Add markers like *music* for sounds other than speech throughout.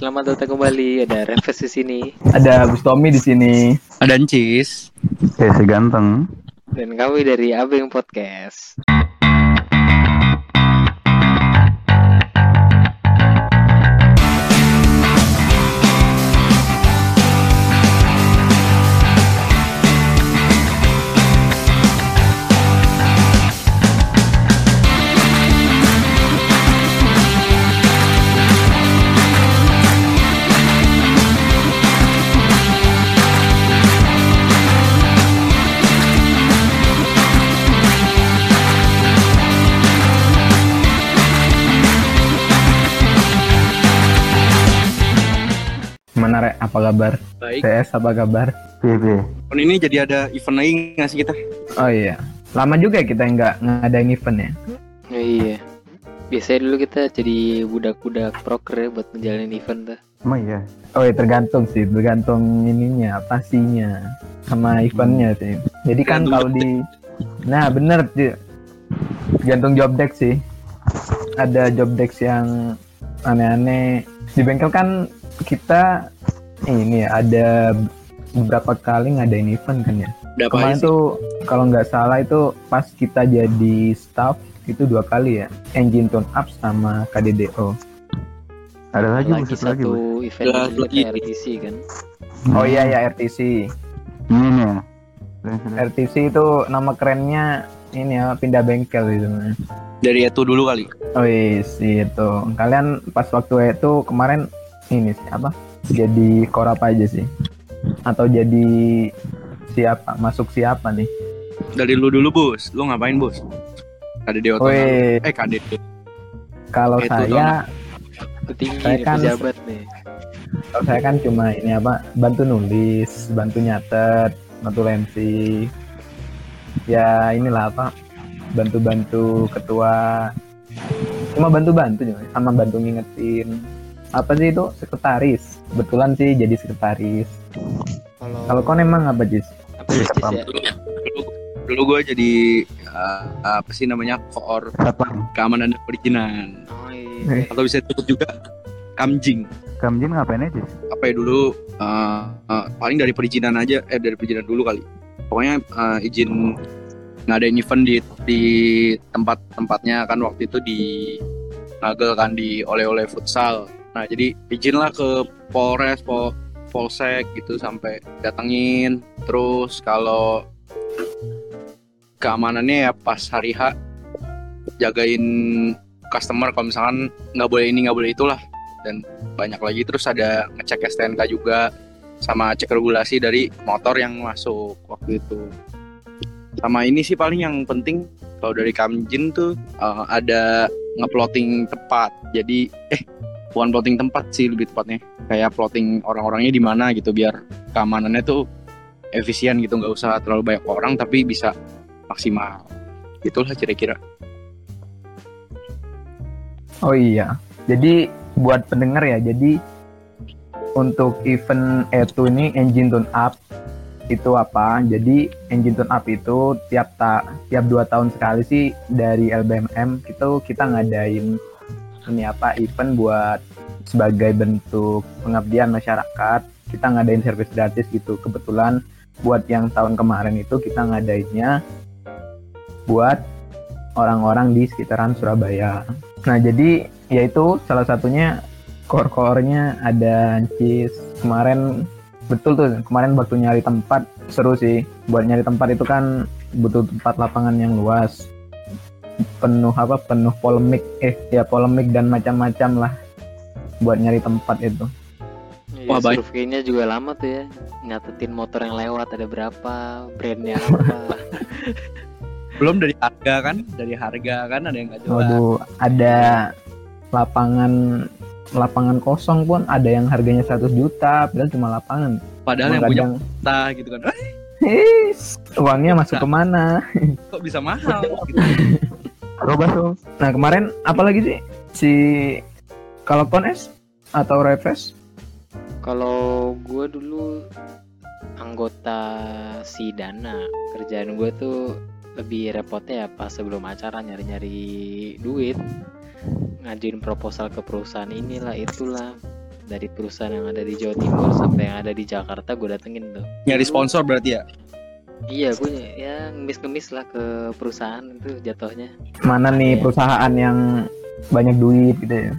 selamat datang kembali. Ada Reves di sini Ada Bustomi di sini. Ada Encis. Eh, si ganteng. dan kami dari Abeng Podcast. Gimana? Apa kabar? Baik. CS apa kabar? Piye? Tahun ini jadi ada event lagi nggak sih kita? Oh iya. Lama juga ya kita nggak ngadain event ya. Oh, iya. Biasanya dulu kita jadi budak-budak proker ya buat menjalani event tuh. Emang iya. Oh iya tergantung sih, tergantung ininya, pastinya sama eventnya sih. Jadi kan kalau di Nah, bener sih. Tergantung job deck sih. Ada job deck yang aneh-aneh. Di bengkel kan kita ini ya, ada beberapa kali ngadain event kan ya. Ada apa Kemarin sih? tuh kalau nggak salah itu pas kita jadi staff itu dua kali ya. Engine tune up sama KDDO. Ada lagi, lagi lagi, satu Bu. event lagi. RTC kan. Oh iya ya RTC. Ini ya. RTC itu nama kerennya ini ya pindah bengkel gitu. Dari itu dulu kali. Oh yes, itu. Kalian pas waktu itu kemarin ini sih apa? Jadi korap aja sih. Atau jadi siapa? Masuk siapa nih? Dari lu dulu bos. Lu ngapain bos? KDD Otono. Woi, Eh KDD. kalau itu saya Petinggi Saya kan- pejabat nih. kalau saya kan cuma ini apa? Bantu nulis, bantu nyatet, bantu lensi. Ya inilah apa? Bantu-bantu ketua. Cuma bantu-bantu sama bantu ngingetin. Apa sih itu? Sekretaris. Kebetulan sih jadi sekretaris. Kalau Kalau kau emang apa Jis? apa sih, Cis, ya? Dulu, dulu, dulu gue jadi uh, apa sih namanya koor Apa? keamanan dan perizinan Oh iya. atau bisa disebut juga kamjing. Kamjin ngapain aja? Apa ya dulu uh, uh, paling dari perizinan aja eh dari perizinan dulu kali. Pokoknya uh, izin ngadain event di di tempat-tempatnya kan waktu itu di Nagel kan di oleh-oleh futsal. Nah jadi izinlah ke Polres, Pol Polsek gitu sampai datengin. Terus kalau keamanannya ya pas hari H jagain customer kalau misalkan nggak boleh ini nggak boleh itulah. Dan banyak lagi. Terus ada ngecek STNK juga sama cek regulasi dari motor yang masuk waktu itu. Sama ini sih paling yang penting kalau dari Kamjin tuh uh, ada ngeplotting tempat jadi eh bukan plotting tempat sih lebih tepatnya kayak plotting orang-orangnya di mana gitu biar keamanannya tuh efisien gitu nggak usah terlalu banyak orang tapi bisa maksimal itulah kira-kira Oh iya. Jadi buat pendengar ya, jadi untuk event E2 ini engine tune up itu apa? Jadi engine tune up itu tiap tak tiap dua tahun sekali sih dari LBMM itu kita ngadain ini apa event buat sebagai bentuk pengabdian masyarakat. Kita ngadain service gratis gitu. Kebetulan buat yang tahun kemarin itu kita ngadainnya buat orang-orang di sekitaran Surabaya. Nah jadi yaitu salah satunya core-core-nya ada Cis kemarin betul tuh kemarin waktu nyari tempat seru sih buat nyari tempat itu kan butuh tempat lapangan yang luas penuh apa penuh polemik eh ya polemik dan macam-macam lah buat nyari tempat itu Iya, Wah, baik. surveinya juga lama tuh ya. Nyatetin motor yang lewat ada berapa, brandnya *laughs* apa. belum dari harga kan dari harga kan ada yang nggak jelas waduh ada lapangan lapangan kosong pun ada yang harganya 100 juta padahal cuma lapangan padahal yang Cuma punya kadang, kita gitu kan "Eh, "Eh, uangnya masuk ke mana kok bisa mahal *laughs* gitu. Robas dong. Nah kemarin apalagi sih si kalau kones atau reves? Kalau gue dulu anggota Sidana, kerjaan gue tuh lebih repotnya ya pas sebelum acara nyari-nyari duit, ngajuin proposal ke perusahaan inilah itulah dari perusahaan yang ada di Jawa Timur sampai yang ada di Jakarta gue datengin tuh Nyari sponsor berarti ya? Iya gue ya ngemis-ngemis lah ke perusahaan itu jatuhnya Mana nih Iya. perusahaan yang banyak duit gitu ya?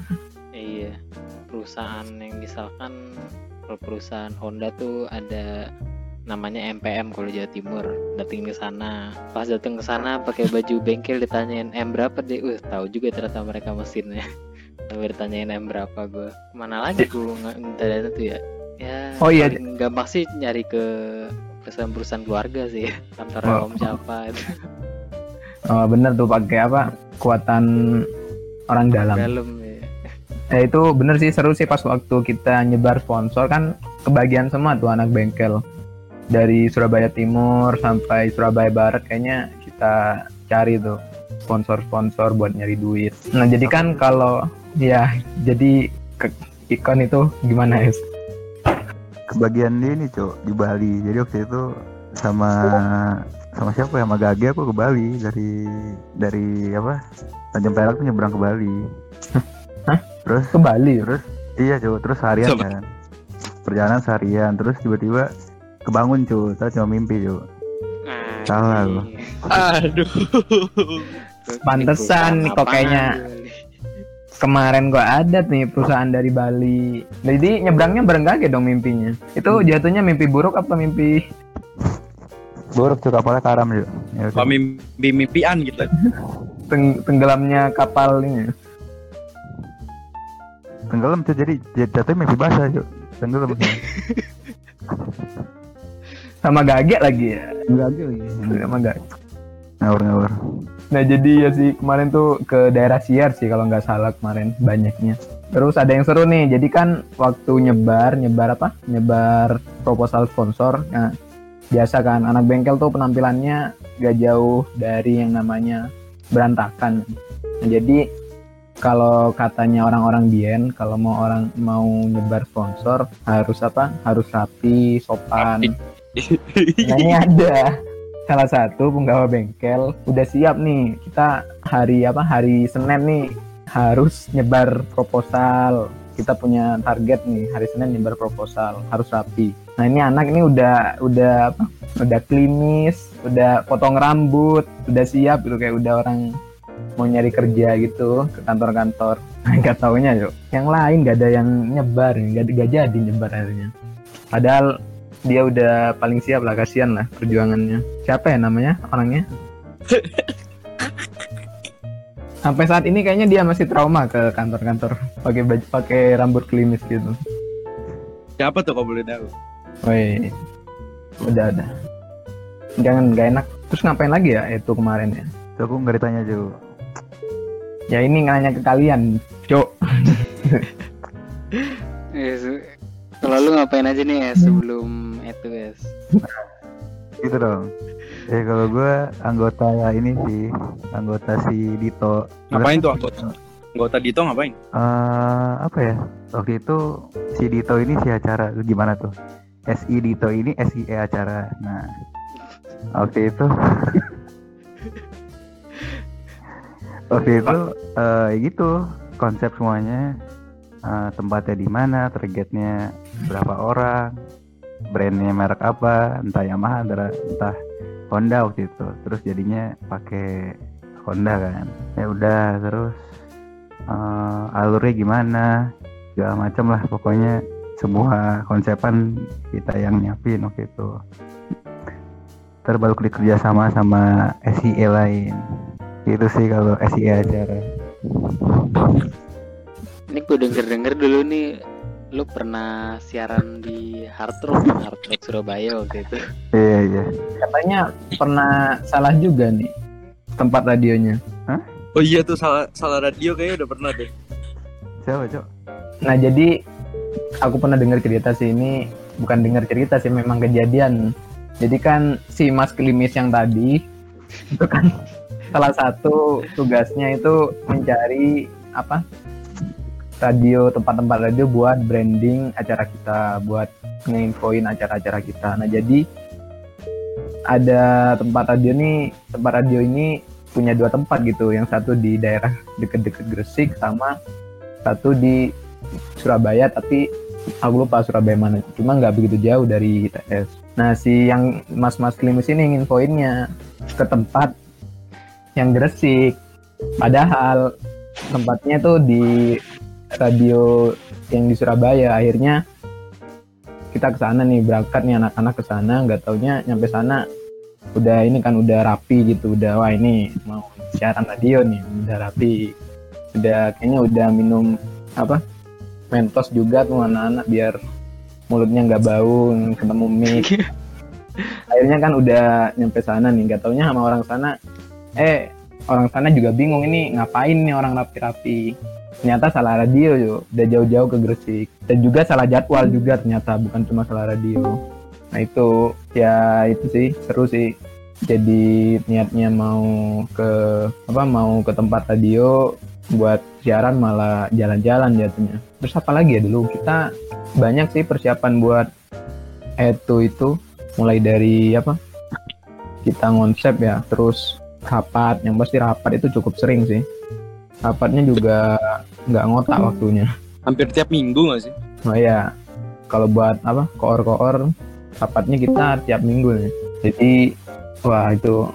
iya perusahaan yang misalkan kalau perusahaan Honda tuh ada namanya MPM kalau Jawa Timur datengin ke sana pas dateng ke sana pakai baju bengkel ditanyain M berapa deh uh tahu juga ternyata mereka mesinnya *laughs* sampai ditanyain M berapa gue ke mana lagi gue nggak tuh ya ya Oh iya. gampang sih nyari ke perusahaan-perusahaan keluarga sih *laughs* kantor Oh. om siapa itu Oh, bener tuh pakai apa? Kekuatan orang dalam. dalam ya. Ya itu bener sih seru sih pas waktu kita nyebar sponsor kan kebagian semua tuh anak bengkel dari Surabaya Timur sampai Surabaya Barat kayaknya kita cari tuh sponsor-sponsor buat nyari duit. Nah jadi kan kalau ya jadi ke, ikon itu gimana ya? Kebagian dia ini cok di Bali. Jadi waktu itu sama sama siapa ya? Sama Gage aku ke Bali dari dari apa? Tanjung Perak tuh nyebrang ke Bali. Hah? Terus Ke Bali. terus iya cok terus seharian Sama. kan. Perjalanan seharian terus tiba-tiba kebangun cuy, saya cuma mimpi cuy. Nah, Salah ini. lo. Aduh. Pantesan nih kok kayaknya-? Kemarin gua ada nih perusahaan dari Bali. Jadi nyebrangnya bareng Gage dong mimpinya. Itu jatuhnya mimpi buruk apa mimpi Buruk cuy kapalnya karam cuy. Ya. Apa mimpi mimpian gitu. *laughs* teng- tenggelamnya kapal ini? Tenggelam cuy jadi jadi jatuhnya mimpi basah cuy. Tenggelam. Sama Gage lagi ya. Enggak lagi. Sama Gage. Ngawur ngawur. Nah jadi ya sih kemarin tuh ke daerah Siar sih kalau nggak salah kemarin banyaknya. Terus ada yang seru nih. Jadi kan waktu nyebar, nyebar apa? Nyebar proposal sponsor. Nah, biasa kan anak bengkel tuh penampilannya gak jauh dari yang namanya berantakan. Nah, jadi kalau katanya orang-orang Bien, kalau mau orang mau nyebar sponsor harus apa? Harus rapi, sopan. Nah ini ada salah satu penggawa bengkel udah siap nih. Kita hari apa hari Senin nih harus nyebar proposal. Kita punya target nih hari Senin nyebar proposal harus rapi. Nah ini anak ini udah udah apa udah klimis udah potong rambut udah siap gitu kayak udah orang mau nyari kerja gitu ke kantor-kantor. *laughs* Nggak taunya yuk. Yang lain gak ada yang nyebar gak, gak jadi nyebar akhirnya. Padahal dia udah paling siap lah kasihan lah perjuangannya siapa ya namanya orangnya *laughs* sampai saat ini kayaknya dia masih trauma ke kantor-kantor pakai baju pakai rambut klimis gitu Siapa tuh kalau boleh tahu? Woi udah udah jangan gak enak terus ngapain lagi ya itu kemarin ya Tuh aku nggak ditanya cuy. ya ini nanya ke kalian cok Yes. *laughs* Kalau lu ngapain aja nih ya sebelum itu es? Gitu dong. Eh kalau gue anggota ya ini sih anggota si Dito. Ngapain tuh anggota? Anggota Dito ngapain? Eh apa ya? Waktu itu si Dito ini si acara gimana tuh? SI Dito ini SIE acara. Nah, waktu itu *laughs* waktu itu eh gitu konsep semuanya Eh, tempatnya di mana, targetnya berapa orang, brandnya merek apa, entah Yamaha, entah, Honda waktu itu. Terus jadinya pakai Honda kan. Ya udah terus eh, alurnya gimana, segala macam lah pokoknya semua konsepan kita yang nyiapin waktu itu. Ntar baru dikerja sama sama SIE lain. Itu sih kalau SIE acara. Ini gue denger-denger dulu nih lu pernah siaran di Hard Rock Hard Rock Surabaya waktu itu. Iya iya. katanya pernah salah juga nih tempat radionya Oh iya tuh salah salah radio kayaknya udah pernah deh. Siapa cok? Nah jadi aku pernah dengar cerita sih ini bukan dengar cerita sih memang kejadian. Jadi kan si Mas Klimis yang tadi itu kan *laughs* salah satu tugasnya itu mencari apa radio tempat-tempat radio buat branding acara kita, buat nginfoin acara-acara kita. Nah jadi ada tempat radio nih, tempat radio ini punya dua tempat gitu. Yang satu di daerah deket-deket Gresik sama satu di Surabaya tapi aku lupa Surabaya mana cuma nggak begitu jauh dari ITS nah si yang mas-mas klimis ini ingin poinnya ke tempat yang Gresik padahal tempatnya tuh di radio yang di Surabaya. Akhirnya kita ke sana nih berangkat nih anak-anak ke sana. Nggak taunya nyampe sana udah ini kan udah rapi gitu. Udah wah ini mau siaran radio nih udah rapi. Udah kayaknya udah minum apa mentos juga tuh anak-anak biar mulutnya nggak bau ketemu mic. *laughs* Akhirnya kan udah nyampe sana nih. Nggak taunya sama orang sana. Eh orang sana juga bingung ini ngapain nih orang rapi-rapi ternyata salah radio yo. Udah jauh-jauh ke Gresik. Dan juga salah jadwal juga ternyata bukan cuma salah radio. Nah itu ya itu sih. Seru sih. Jadi niatnya mau ke apa mau ke tempat radio buat siaran malah jalan-jalan jatuhnya. Terus apa lagi ya dulu? Kita banyak sih persiapan buat itu itu. Mulai dari apa kita ngonsep ya. Terus rapat. Yang pasti rapat itu cukup sering sih. Rapatnya juga nggak ngotak waktunya. Hampir tiap minggu nggak sih? oh ya kalau buat apa koor-koor rapatnya kita tiap minggu nih. Jadi wah itu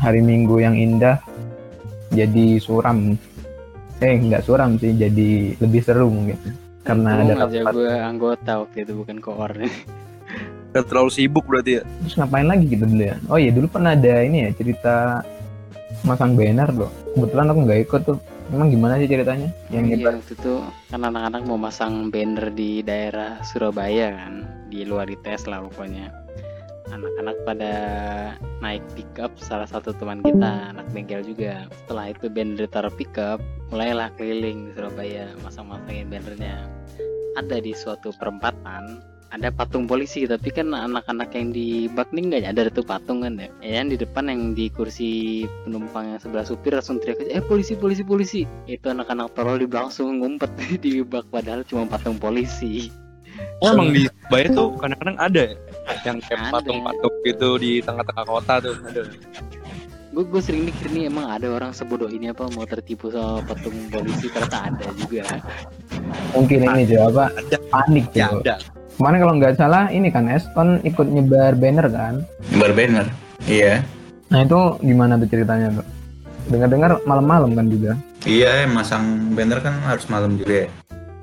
hari minggu yang indah jadi suram. Eh nggak suram sih jadi lebih seru mungkin. Karena ada aja rapat gue anggota waktu itu bukan koor. *laughs* Udah terlalu sibuk berarti ya. terus ngapain lagi gitu dulu ya? Oh iya dulu pernah ada ini ya cerita masang banner loh. Kebetulan aku nggak ikut tuh emang gimana sih ceritanya? Yang iya itu kan anak-anak mau masang banner di daerah Surabaya kan di luar ITS lah pokoknya. Anak-anak pada naik pickup salah satu teman kita anak bengkel juga. Setelah itu banner ditaruh pickup mulailah keliling di Surabaya masang-masangin bannernya. Ada di suatu perempatan ada patung polisi tapi kan anak-anak yang di bak nih nggak nyadar itu patung kan ya ya yang di depan yang di kursi penumpang yang sebelah supir langsung teriak aja, eh polisi polisi polisi itu anak-anak tolol di belakang langsung ngumpet *laughs* di bak padahal cuma patung polisi Oh, emang di Surabaya tuh kadang-kadang ada ya? yang kayak Ada. patung-patung gitu di tengah-tengah kota tuh ada. gue gue sering mikir nih emang ada orang sebodoh ini apa mau tertipu sama patung polisi ternyata ada juga mungkin ini Jo apa Ada. panik Ya ada. Kemarin kalau nggak salah ini kan Eston ikut nyebar banner kan Bar banner. Iya. nah itu gimana tuh ceritanya tuh dengar-dengar malam-malam kan juga Iya, masang banner kan harus malam juga ya.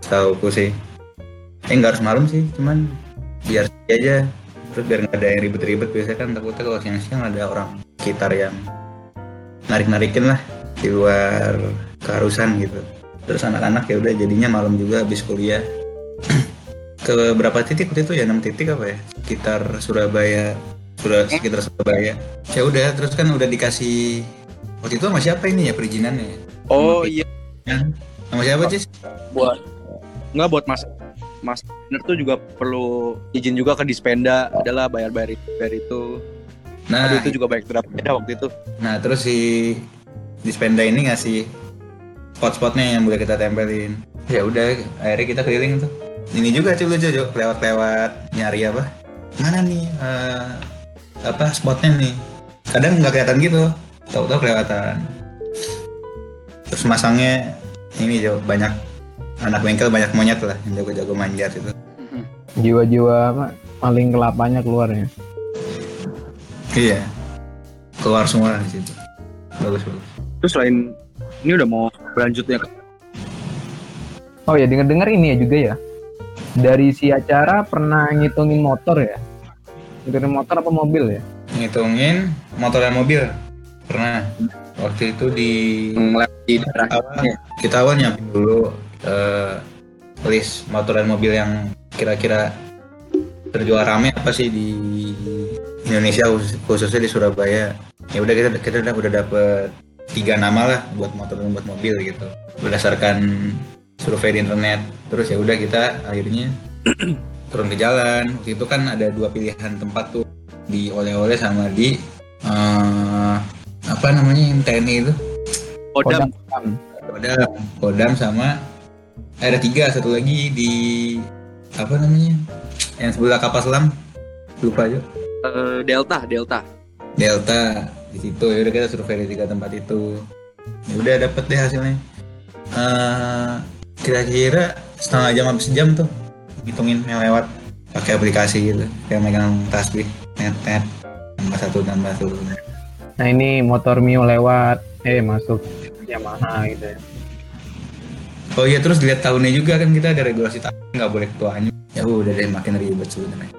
Aku sih. Eh nggak harus malam sih, cuman biar aja. Terus biar nggak ada yang ribet-ribet biasanya kan takutnya kalau siang-siang ada orang sekitar yang narik-narikin lah di luar keharusan gitu. Terus anak-anak ya udah jadinya malam juga habis kuliah. *clears throat* ke berapa titik waktu itu ya? 6 titik apa ya? Sekitar Surabaya Surabaya sekitar Surabaya. Ya udah terus kan udah dikasih waktu itu sama siapa ini ya perizinannya? Oh iya. Sama siapa sih buat nggak buat mas mas bener tuh juga perlu izin juga ke Dispenda. Adalah bayar bayar itu, bayar itu. nah Aduh itu juga banyak berapa beda waktu itu. nah terus si Dispenda ini ngasih spot-spotnya yang boleh kita tempelin. Ya udah akhirnya kita keliling tuh ini juga cuy lucu cuy lewat-lewat nyari apa? Mana nih eh, apa spotnya nih? Kadang nggak kelihatan gitu. Tahu-tahu kelihatan terus masangnya ini Jo. Banyak anak bengkel banyak monyet lah yang jago-jago manjat itu. Jiwa-jiwa apa maling kelapanya keluarnya iya. Keluar semua di situ. Bagus bagus. Terus selain ini udah mau berlanjutnya oh ya dengar-dengar ini ya juga ya dari si acara pernah ngitungin motor ya? Ngitungin motor apa mobil ya? Ngitungin motor dan mobil. Pernah. Waktu itu di di daerah awal kita awal nyiapin dulu eh, list motor dan mobil yang kira-kira terjual rame apa sih di Indonesia khusus- khususnya di Surabaya. Ya udah kita kita udah udah dapet tiga nama lah buat motor dan buat mobil gitu. Berdasarkan survei di internet. Terus ya udah kita akhirnya *clears throat* turun ke jalan. Waktu itu kan ada dua pilihan tempat tuh di oleh-oleh sama di eh, apa namanya yang TNI itu? Kodam. Kodam. Kodam, sama ada tiga satu lagi di apa namanya yang sebelah kapal selam. Lupa aja. Eh, Delta, Delta. Delta di situ. Ya udah kita survei di tiga tempat itu. Ya udah dapet deh hasilnya. Eh, kira-kira setengah jam habis jam tuh hitungin yang lewat pakai aplikasi gitu kayak megang tasbih net net tambah satu tambah satu Nah ini motor Mio lewat, eh masuk Yamaha gitu ya. oh iya terus dilihat tahunnya juga kan kita ada regulasi tahun nggak boleh ketuanya ya udah deh makin ribet sebenarnya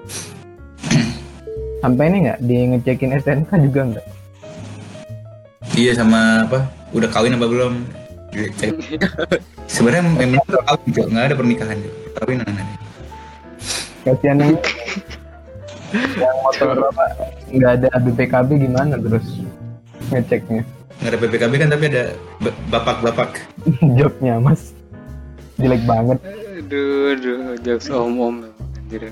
*clears throat* Sampai ini nggak di ngecekin STNK juga nggak? iya sama apa udah kawin apa belum. Sebenarnya memang kawin Cok. nggak ada pernikahan Cok. kawin aja Kasihan yang yang motor apa nggak ada BPKB gimana terus ngeceknya nggak ada PPKB kan tapi ada ba- bapak-bapak *laughs* joknya mas jelek banget Aduh, aduh, jokes om-om anjir.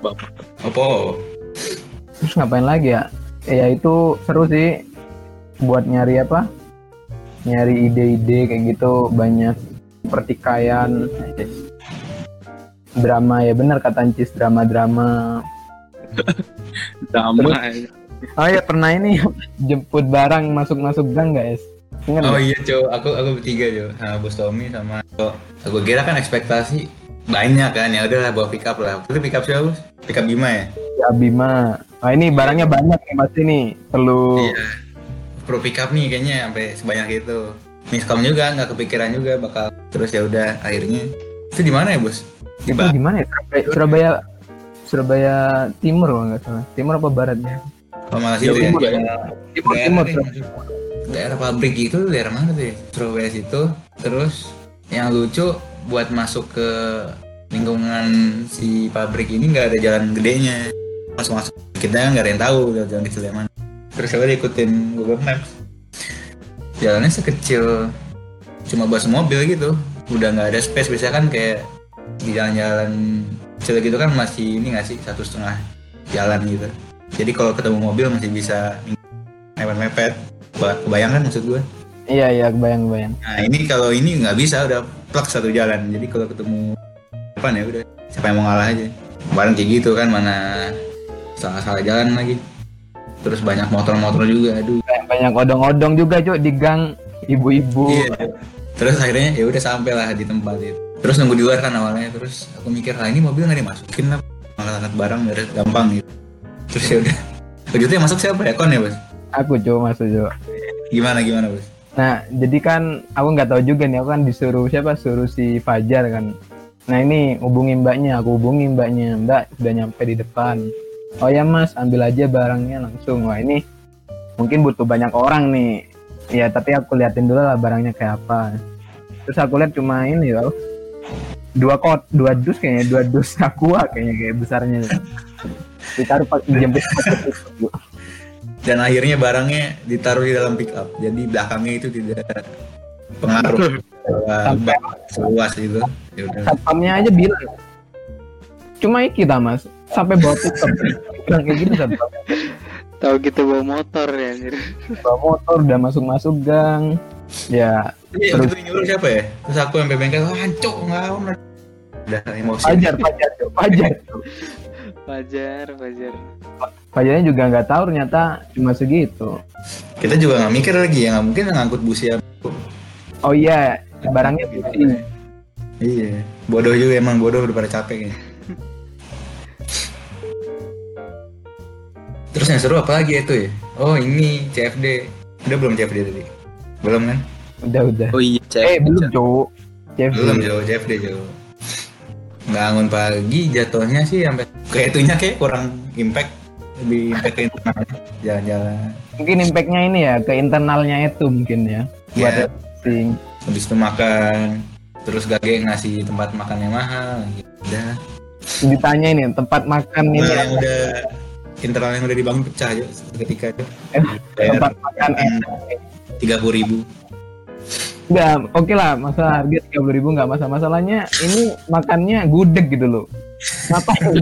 Bapak. apa terus ngapain lagi ya ya itu seru sih buat nyari apa nyari ide-ide kayak gitu banyak pertikaian drama ya benar kata Ancis drama-drama Drama. oh ya pernah ini *laughs* jemput barang masuk-masuk gang guys Ingat Oh nggak? iya cow, aku aku bertiga cow sama Bos Tommy sama Cok. Aku kira kan ekspektasi banyak kan ya udahlah bawa pick up lah. Itu pick up siapa bos? Pick up Bima ya? Ya Bima ah ini barangnya banyak nih pasti nih perlu Iya. Pro pick up nih kayaknya sampai sebanyak itu. Miskom juga nggak kepikiran juga bakal terus ya udah akhirnya itu di mana ya bos? Di itu Ba- gimana ya Surabaya Surabaya, Surabaya Timur kalau nggak salah Timur apa Baratnya Oh malah situ ya? Timur, Daerah, Timur daerah, Timur deh. daerah pabrik itu daerah mana tuh ya? Surabaya situ. Terus yang lucu buat masuk ke lingkungan si pabrik ini nggak ada jalan gedenya masuk masuk kita nggak ada yang tahu jalan kecil yang mana terus saya ikutin Google Maps? Jalannya sekecil cuma bus mobil gitu. Udah nggak ada space. Biasanya kan kayak di jalan-jalan kecil gitu kan masih ini nggak sih? Satu setengah jalan gitu. Jadi kalau ketemu mobil masih bisa mepet-mepet. Ba- kebayang kan maksud gue iya iya kebayang kebayang. Nah ini kalau ini nggak bisa udah plak satu jalan. Jadi kalau ketemu depan ya udah siapa yang mau ngalah aja. Kemarin kayak gitu kan mana salah-salah jalan lagi terus banyak motor-motor juga aduh banyak odong-odong juga cuy di gang ibu-ibu Iya. Terus akhirnya ya udah sampai lah di tempat itu. Terus nunggu di luar kan awalnya. Terus aku mikir lah ini mobil nggak dimasukin lah. Angkat-angkat barang biar gampang gitu. Terus ya udah. Begitu yang masuk siapa ya? Kon ya bos? aku cuy masuk cuy Gimana gimana bos? Nah, jadi kan aku nggak tahu juga nih, aku kan disuruh siapa? Suruh si Fajar kan. Nah ini hubungi mbaknya, aku hubungi mbaknya, mbak sudah nyampe di depan. Oh ya mas, ambil aja barangnya langsung. Wah ini mungkin butuh banyak orang nih. Ya tapi aku liatin dulu lah barangnya kayak apa. Terus aku lihat cuma ini loh, dua kot, dua dus kayaknya, dua dus aqua kayaknya kayak besarnya. Ditaruh pakai jemput Dan akhirnya barangnya ditaruh di dalam pick up. Jadi belakangnya itu tidak pengaruh bak seluas itu. Ya satpamnya aja bilang cuma kita mas sampai bawa pickup bilang kayak gitu satpam Tahu gitu bawa motor ya anjir. bawa motor udah masuk masuk gang ya Iya, Terus- itu nyuruh siapa ya? Terus aku sampai bengkel, hancur nggak Udah emosi. pajar pajar Cok. pajar Fajar, Fajar. pajarnya juga nggak tahu ternyata cuma segitu Kita juga nggak mikir lagi ya, nggak mungkin ngangkut busi ya. oh iya barangnya putih Iya, bodoh juga emang bodoh udah pada capek ya. Terus yang seru apa lagi itu ya? Oh ini CFD. Udah belum CFD tadi? Belum kan? udah udah. Oh iya, eh cek. belum cowok Chef Belum jauh CFD jauh. Bangun pagi jatuhnya sih sampai kayak itunya kayak kurang impact. Lebih impact ke internal jalan-jalan. Mungkin impactnya ini ya ke internalnya itu mungkin ya. Buat Iya. testing. Habis itu makan. Terus gage ngasih tempat makan yang mahal. Udah. Ditanya ini tempat makan ini Nah, yang udah internal yang udah dibangun pecah aja ketika itu Eh, tempat makan enak tiga puluh ribu Enggak, oke lah, masalah harga tiga puluh ribu nggak masalah. Masalahnya ini makannya gudeg gitu loh. Ngapain?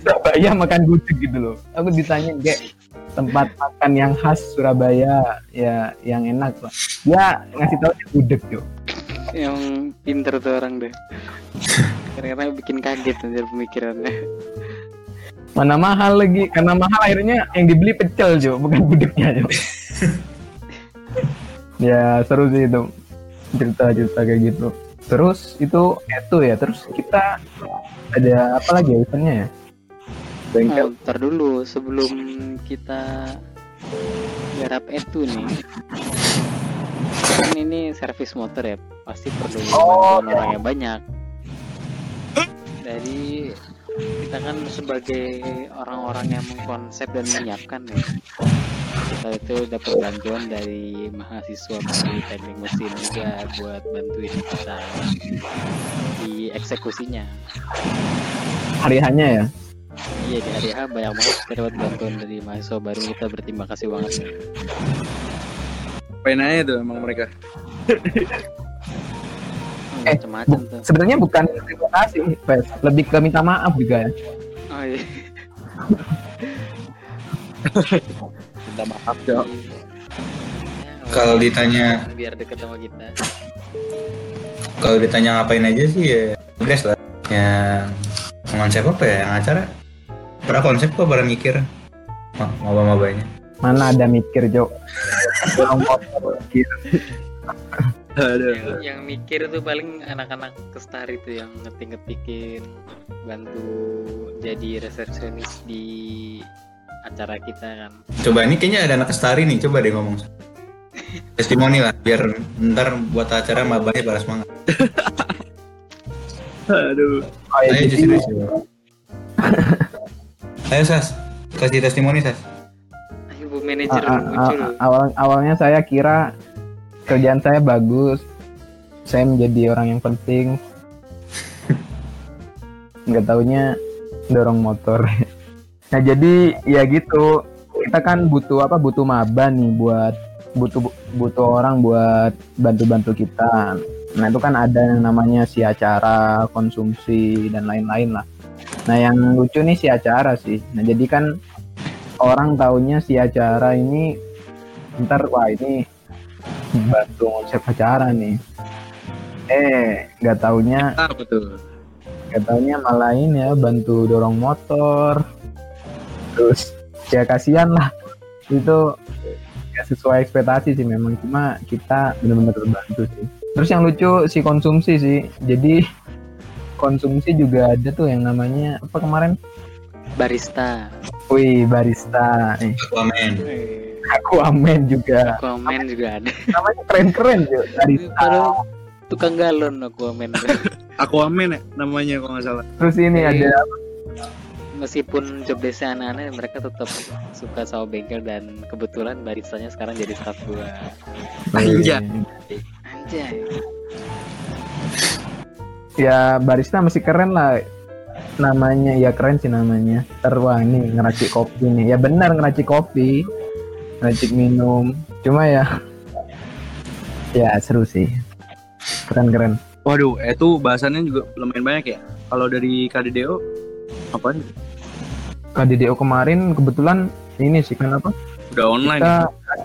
Surabaya makan gudeg gitu loh. Aku ditanya kayak tempat makan yang khas Surabaya ya yang enak lah. Ya ngasih tahu dia gudeg yuk. Yang pinter tuh orang deh. Karena bikin kaget anjir pemikirannya. Mana mahal lagi? Karena mahal akhirnya yang dibeli pecel jo, bukan gudegnya jo. *laughs* ya seru sih itu. cerita-cerita kayak gitu terus itu itu ya terus kita ada apa lagi ya eventnya ya bengkel Oh, ntar dulu sebelum kita garap itu nih kan ini servis motor ya pasti perlu Oh, bantuan orang yang banyak dari kita kan sebagai orang-orang yang mengkonsep dan menyiapkan ya. Kita itu dapat bantuan dari mahasiswa dari teknik mesin juga buat bantuin kita di eksekusinya. Hari hanya ya? Iya di hari H banyak banget. Kita dapat bantuan dari mahasiswa baru. Kita berterima kasih banget. Aja tuh emang mereka. *laughs* Eh, Macam-macam tuh. sebenarnya bukan terima kasih Pes. lebih ke minta maaf juga ya Oh iya. *laughs* Minta maaf. Ya, Kalau walaupun ditanya- biar deket sama kita. Kalau ditanya ngapain aja sih ya beres lah. Yang konsep apa ya yang acara? Pernah konsep kok pernah mikir Ma- maba-mabanya. mana ada mikir Jo *laughs* mikir. Aduh. Yang, yang mikir tuh paling anak-anak kestari tuh yang ngetik-ngetikin bantu jadi resepsionis di acara kita kan. Coba ini kayaknya ada anak kestari nih, coba deh ngomong. *laughs* Testimoni lah, biar ntar buat acara mabanya pada semangat. *laughs* Aduh. Ayo jadi, justru. Ayo Sas, kasih testimoni Sas. Ayo bu manajer a- a- muncul. a- awal awalnya saya kira kerjaan saya bagus. Saya menjadi orang yang penting. Nggak taunya dorong motor. *laughs* Nah jadi ya gitu. Kita kan butuh apa butuh maba nih buat butuh butuh orang buat bantu-bantu kita. Nah itu kan ada yang namanya si acara konsumsi dan lain-lain lah. Nah yang lucu nih si acara sih. Nah jadi kan orang taunya si acara ini ntar wah ini bantu konsep acara nih. Eh nggak taunya Apa tuh? nggak taunya malah ini ya bantu dorong motor. Terus ya kasihan lah. Itu nggak sesuai ekspektasi sih memang cuma kita benar-benar terbantu sih. Terus yang lucu si konsumsi sih. Jadi konsumsi juga ada tuh yang namanya apa kemarin? Barista. wih barista. Nih Aquaman. Aku amen juga Aquaman juga ada. namanya keren-keren juga barista Kalau tukang galon Aquaman. *laughs* Aquaman ya namanya kalau nggak salah. terus ini Eh, ada Meskipun job desk aneh-aneh, mereka tetap suka sama bengkel dan kebetulan baristanya sekarang jadi staff gua. Anjay. Anjay. ya barista masih keren lah namanya ya keren sih namanya terwah ini ngeracik kopi nih ya benar ngeracik kopi ngeracik minum cuma ya ya seru sih keren keren Waduh, itu bahasannya juga lumayan banyak ya. Kalau dari KDDO apa nih? KDDO kemarin kebetulan ini sih kenapa Udah online. kita ya?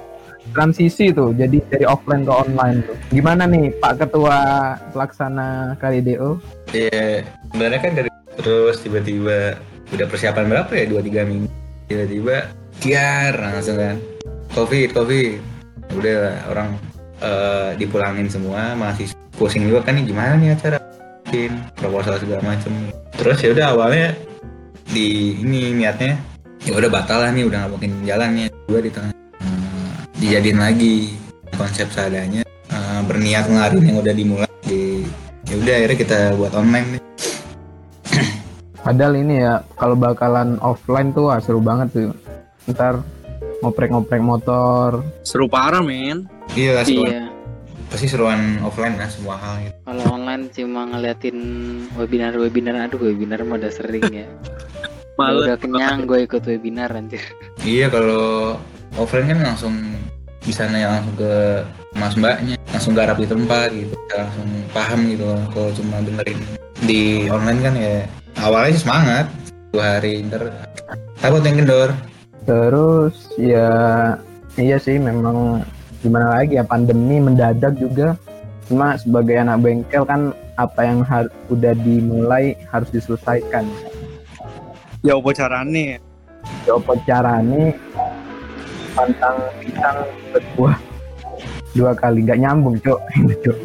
transisi tuh jadi dari offline ke online tuh gimana nih Pak Ketua pelaksana KDDO Iya, sebenarnya kan dari terus tiba-tiba udah persiapan berapa ya dua tiga minggu tiba-tiba kiar langsung kan covid covid. Udah orang eh, dipulangin semua masih pusing juga kan nih gimana nih acara? Bikin proposal segala macem. Terus ya udah awalnya di ini niatnya ya udah batal lah nih udah nggak mungkin jalannya gue di tengah eh, dijadiin lagi konsep seadanya eh, berniat ngelarin yang udah dimulai. Di ya udah akhirnya kita buat online nih. Padahal ini ya kalau bakalan offline tuh wah, seru banget tuh ntar ngoprek-ngoprek motor Seru parah men. iya seruan, Iya. pasti seruan offline lah semua hal gitu Kalau online cuma ngeliatin webinar-webinar, aduh webinar mah udah sering ya. *laughs* Malu. udah kenyang gue ikut webinar anjir. iya kalau offline kan langsung bisa nanya langsung ke mas mbaknya langsung garap di tempat gitu langsung paham gitu kalau cuma dengerin di online kan ya awalnya sih semangat dua hari ntar takut yang kendor Terus ya iya sih memang gimana lagi ya pandemi mendadak juga. Cuma sebagai anak bengkel kan apa yang har- udah dimulai harus diselesaikan. Ya apa caranya? Ya apa caranya pantang pisang berbuah dua kali nggak nyambung cok *laughs* Cok.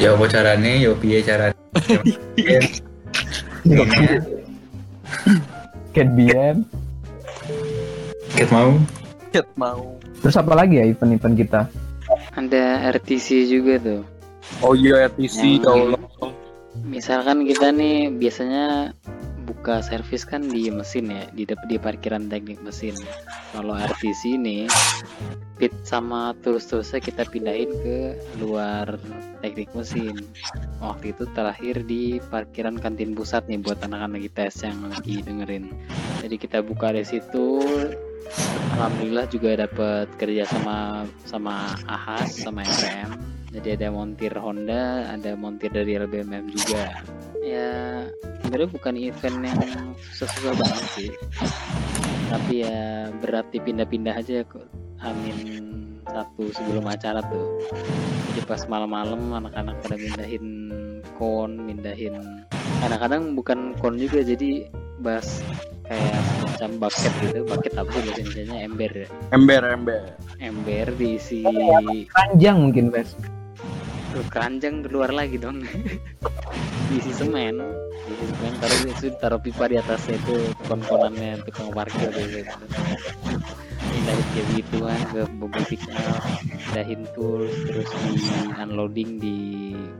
Ya apa caranya, ya piye caranya. *laughs* Cat BM Ket mau. Ket mau. terus apa lagi ya event-event kita Ada RTC juga tuh. Oh iya RTC ya Allah. Misalkan kita nih biasanya buka servis kan di mesin ya, di di parkiran teknik mesin. Kalau RTC ini pit sama terus-terusnya kita pindahin ke luar teknik mesin. Waktu itu terakhir di parkiran kantin pusat nih buat anak-anak ITS yang lagi dengerin. Jadi kita buka di situ. Alhamdulillah juga dapat kerja sama sama Ahas sama MPM. Jadi ada montir Honda, ada montir dari LBMM juga. Ya sebenarnya bukan event yang susah-susah banget sih. Tapi ya berat dipindah-pindah aja kok. Amin satu sebelum acara tuh. Jadi pas malam-malam anak-anak pada mindahin kon, mindahin. Kadang-kadang bukan kon juga jadi bas kayak semacam bucket gitu. Bucket apa sih Indonesia ember ya. Ember ember. Ember diisi panjang mungkin Wes Keranjang keluar lagi dong. *laughs* Diisi semen. Diisi semen taruh itu taruh pipa di atasnya itu kon-konannya tukang parkir gitu. Pindahin kayak gituan ke bubble signal pindahin tools terus di unloading di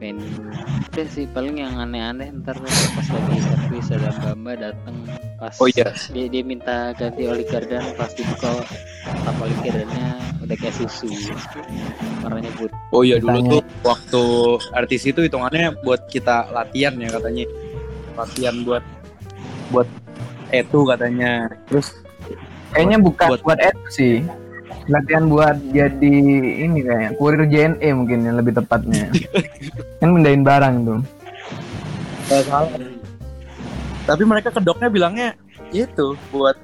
venue. Udah sih paling yang aneh-aneh ntar pas lagi servis ada mbak dateng pas Oh iya. dia dia minta ganti oli gardan pas dibuka tap oli gardannya udah kayak susu warnanya putih Oh iya dulu Tanya. tuh waktu RTC itu hitungannya buat kita latihan ya katanya. Latihan buat buat itu katanya. Terus kayaknya bukan Buat- buat, itu sih latihan buat jadi ini kayak kurir JNE mungkin yang lebih tepatnya *laughs* kan mindahin barang tuh salah. Tapi mereka kedoknya bilangnya itu buat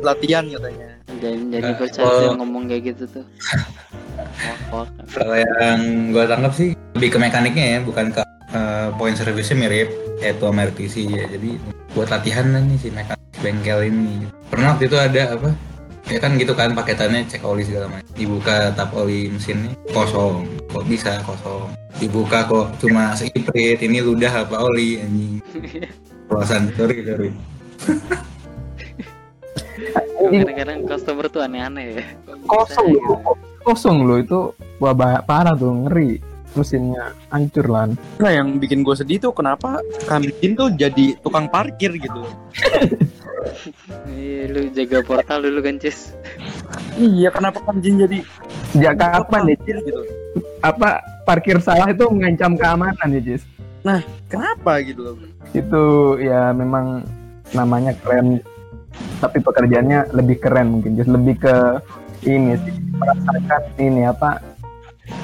latihan katanya. Dan jadi percaya ngomong kayak gitu tuh. *laughs* Kalau yang gue tangkap sih lebih ke mekaniknya ya, bukan ke eh, poin servisnya mirip Eto sama RTC ya. Jadi buat latihan nih si mekanik bengkel ini. Pernah waktu itu ada apa? Ya kan gitu kan paketannya cek oli segala macam. Dibuka tap oli mesinnya kosong. Kok bisa kosong? Dibuka kok cuma seiprit. Ini ludah apa oli anjing. *laughs* Perasaan sorry sorry. *laughs* kadang-kadang customer tuh aneh-aneh ya kosong ya? loh kosong loh itu wah bah- parah tuh ngeri mesinnya hancur lah Nah yang bikin gue sedih tuh kenapa Kamjin tuh jadi tukang parkir gitu. *laughs* iya lu jaga portal dulu kan Cis Iya kenapa Kamjin jadi sejak kapan ya parkir gitu? apa parkir salah itu mengancam keamanan ya Cis Kenapa gitu loh? itu ya memang namanya keren tapi pekerjaannya lebih keren mungkin just lebih ke ini sih merasakan ini apa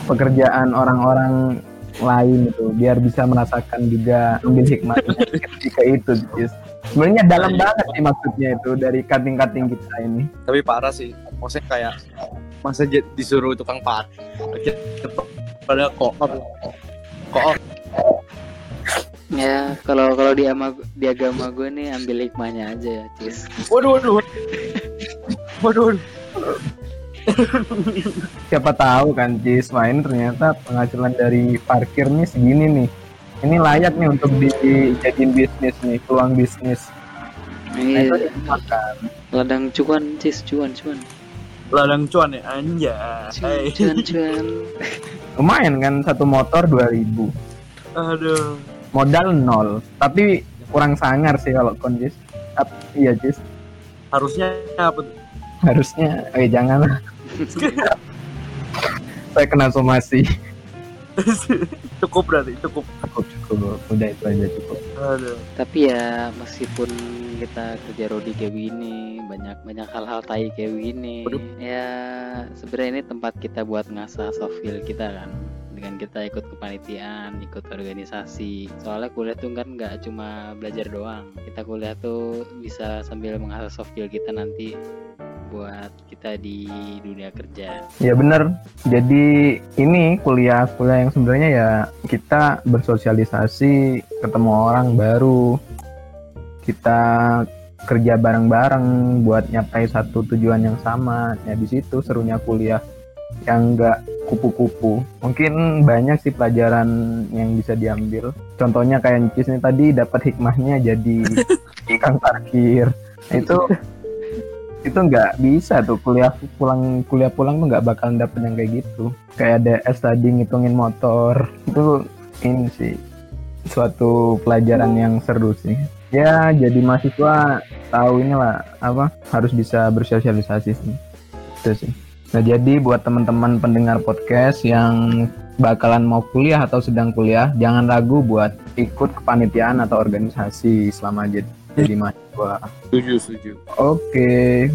pekerjaan orang-orang lain itu biar bisa merasakan juga ambil hikmahnya ketika itu just. sebenarnya dalam banget sih maksudnya itu dari cutting-cutting kita ini Tapi parah sih. Maksudnya kayak masa disuruh tukang parkir pada koop ya kalau kalau di ama di agama gue nih ambil hikmahnya aja ya Cis. Waduh waduh waduh. Waduh siapa tahu kan Cis wah ini ternyata penghasilan dari parkir nih segini nih. Ini layak nih untuk dijadiin bisnis nih peluang bisnis. Nah, iya dimakan ladang cuan Cis cuan cuan. Ladang cuan ya anja cuan cuan, cuan. lumayan kan satu motor 2000 aduh modal nol. Tapi kurang sangar sih kalau kondis iya Cis harusnya apa tuh? harusnya eh jangan saya kena somasi. *laughs* Cukup berarti cukup. Cukup cukup. Udah itu aja cukup. Aduh. Tapi ya meskipun kita kerja rodi kayak begini banyak banyak hal-hal tai kayak begini Waduh. ya sebenarnya ini tempat kita buat ngasah soft skill kita kan dengan kita ikut kepanitiaan ikut organisasi. Soalnya kuliah tuh kan nggak cuma belajar doang. Kita kuliah tuh bisa sambil mengasah soft skill kita nanti buat kita di dunia kerja. Ya bener. Jadi ini kuliah kuliah yang sebenarnya ya kita bersosialisasi ketemu orang baru. Kita kerja bareng-bareng buat nyapai satu tujuan yang sama. Ya di situ serunya kuliah yang enggak kupu-kupu. Mungkin banyak sih pelajaran yang bisa diambil. Contohnya kayak Cis nih tadi dapat hikmahnya jadi *laughs* tukang parkir. Nah, Itu itu nggak bisa tuh kuliah pulang kuliah pulang tuh nggak bakalan dapet yang kayak gitu. Kayak ada S tadi ngitungin motor itu ini sih suatu pelajaran yang seru sih. Ya jadi mahasiswa tahu inilah apa harus bisa bersosialisasi sih. Itu sih. Nah, jadi buat teman-teman pendengar podcast yang bakalan mau kuliah atau sedang kuliah, jangan ragu buat ikut kepanitiaan atau organisasi selama jadi, jadi mahasiswa. Setuju, setuju. Oke.